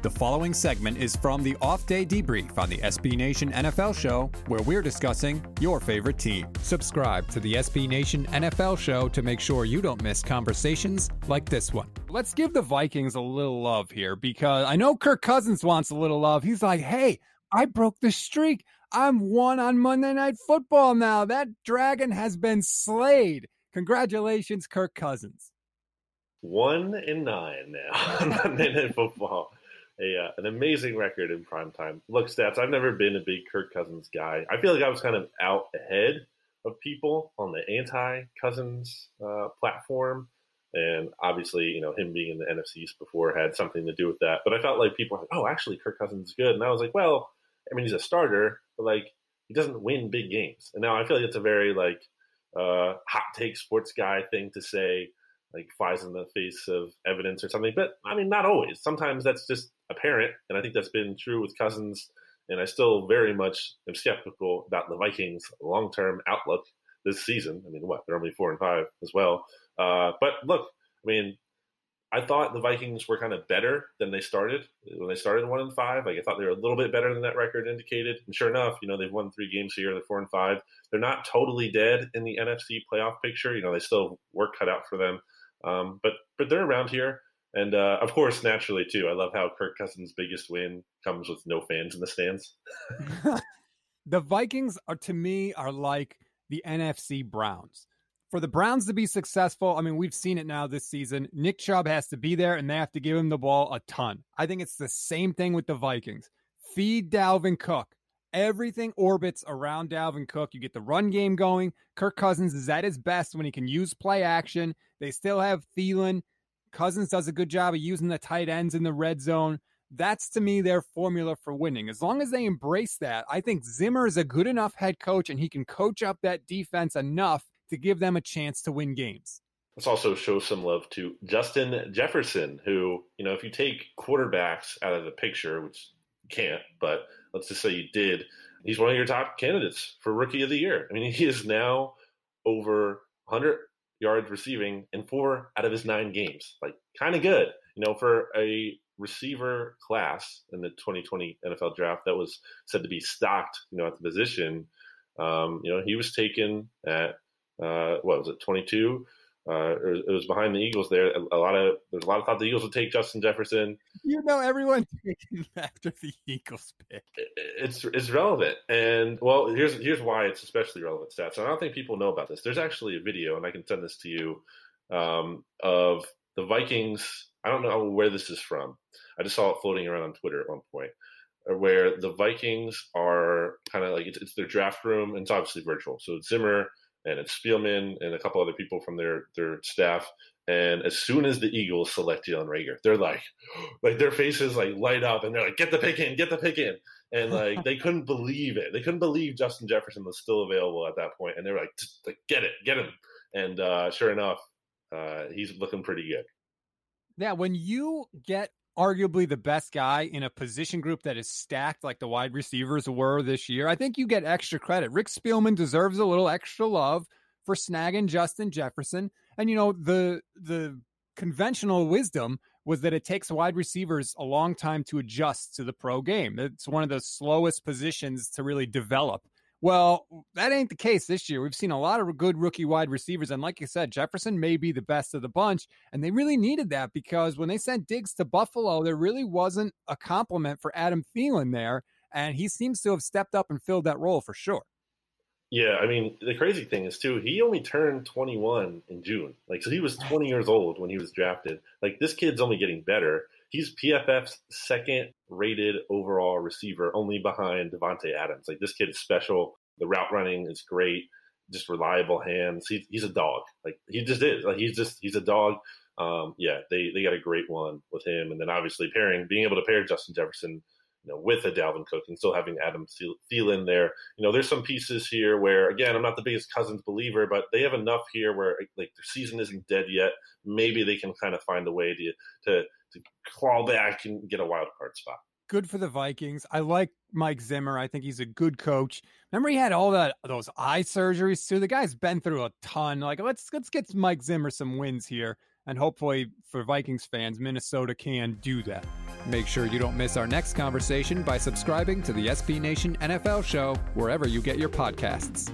The following segment is from the off day debrief on the SB Nation NFL show, where we're discussing your favorite team. Subscribe to the SB Nation NFL show to make sure you don't miss conversations like this one. Let's give the Vikings a little love here because I know Kirk Cousins wants a little love. He's like, hey, I broke the streak. I'm one on Monday Night Football now. That dragon has been slayed. Congratulations, Kirk Cousins. One in nine now on Monday Night Football a uh, an amazing record in prime time. Look, stats. I've never been a big Kirk Cousins guy. I feel like I was kind of out ahead of people on the anti Cousins uh, platform, and obviously, you know, him being in the NFC East before had something to do with that. But I felt like people were like, "Oh, actually, Kirk Cousins is good," and I was like, "Well, I mean, he's a starter, but like he doesn't win big games." And now I feel like it's a very like uh, hot take sports guy thing to say like flies in the face of evidence or something. But I mean, not always. Sometimes that's just apparent, and I think that's been true with Cousins. And I still very much am skeptical about the Vikings' long-term outlook this season. I mean, what they're only four and five as well. Uh, but look, I mean, I thought the Vikings were kind of better than they started when they started one and five. Like I thought they were a little bit better than that record indicated. And sure enough, you know they've won three games here. They're four and five. They're not totally dead in the NFC playoff picture. You know they still work cut out for them. Um, but but they're around here, and uh, of course, naturally too. I love how Kirk Cousins' biggest win comes with no fans in the stands. the Vikings are to me are like the NFC Browns. For the Browns to be successful, I mean, we've seen it now this season. Nick Chubb has to be there, and they have to give him the ball a ton. I think it's the same thing with the Vikings. Feed Dalvin Cook. Everything orbits around Dalvin Cook. You get the run game going. Kirk Cousins is at his best when he can use play action. They still have Thielen. Cousins does a good job of using the tight ends in the red zone. That's to me their formula for winning. As long as they embrace that, I think Zimmer is a good enough head coach and he can coach up that defense enough to give them a chance to win games. Let's also show some love to Justin Jefferson, who, you know, if you take quarterbacks out of the picture, which you can't, but let's just say you did, he's one of your top candidates for rookie of the year. I mean, he is now over 100 yards receiving in four out of his nine games. Like, kind of good, you know, for a receiver class in the 2020 NFL draft that was said to be stocked, you know, at the position. Um, you know, he was taken at uh, what was it, 22? Uh, it was behind the Eagles there. A, lot of there's a lot of thought the Eagles would take Justin Jefferson. You know, everyone after the Eagles pick. It's it's relevant, and well, here's here's why it's especially relevant stats. I don't think people know about this. There's actually a video, and I can send this to you, um, of the Vikings. I don't know where this is from. I just saw it floating around on Twitter at one point, uh, where the Vikings are kind of like it's, it's their draft room, and it's obviously virtual. So it's Zimmer and it's Spielman and a couple other people from their their staff. And as soon as the Eagles select Jalen Reagor, they're like, like their faces like light up, and they're like, "Get the pick in, get the pick in!" And like they couldn't believe it. They couldn't believe Justin Jefferson was still available at that point, and they were like, like "Get it, get him!" And uh, sure enough, uh, he's looking pretty good. Yeah, when you get arguably the best guy in a position group that is stacked like the wide receivers were this year, I think you get extra credit. Rick Spielman deserves a little extra love for snagging Justin Jefferson. And you know, the the conventional wisdom was that it takes wide receivers a long time to adjust to the pro game. It's one of the slowest positions to really develop. Well, that ain't the case this year. We've seen a lot of good rookie wide receivers. And like you said, Jefferson may be the best of the bunch. And they really needed that because when they sent Diggs to Buffalo, there really wasn't a complement for Adam Thielen there. And he seems to have stepped up and filled that role for sure. Yeah, I mean, the crazy thing is too, he only turned 21 in June. Like, so he was 20 years old when he was drafted. Like, this kid's only getting better. He's PFF's second rated overall receiver, only behind Davante Adams. Like, this kid is special. The route running is great. Just reliable hands. He, he's a dog. Like, he just is. Like, he's just, he's a dog. Um, yeah, they, they got a great one with him. And then obviously pairing, being able to pair Justin Jefferson you know, with a Dalvin Cook and still having Adam Thielen there. You know, there's some pieces here where, again, I'm not the biggest Cousins believer, but they have enough here where like their season isn't dead yet. Maybe they can kind of find a way to to to claw back and get a wild card spot. Good for the Vikings. I like Mike Zimmer. I think he's a good coach. Remember, he had all that those eye surgeries too. The guy's been through a ton. Like, let's let's get Mike Zimmer some wins here, and hopefully for Vikings fans, Minnesota can do that. Make sure you don't miss our next conversation by subscribing to the SB Nation NFL show wherever you get your podcasts.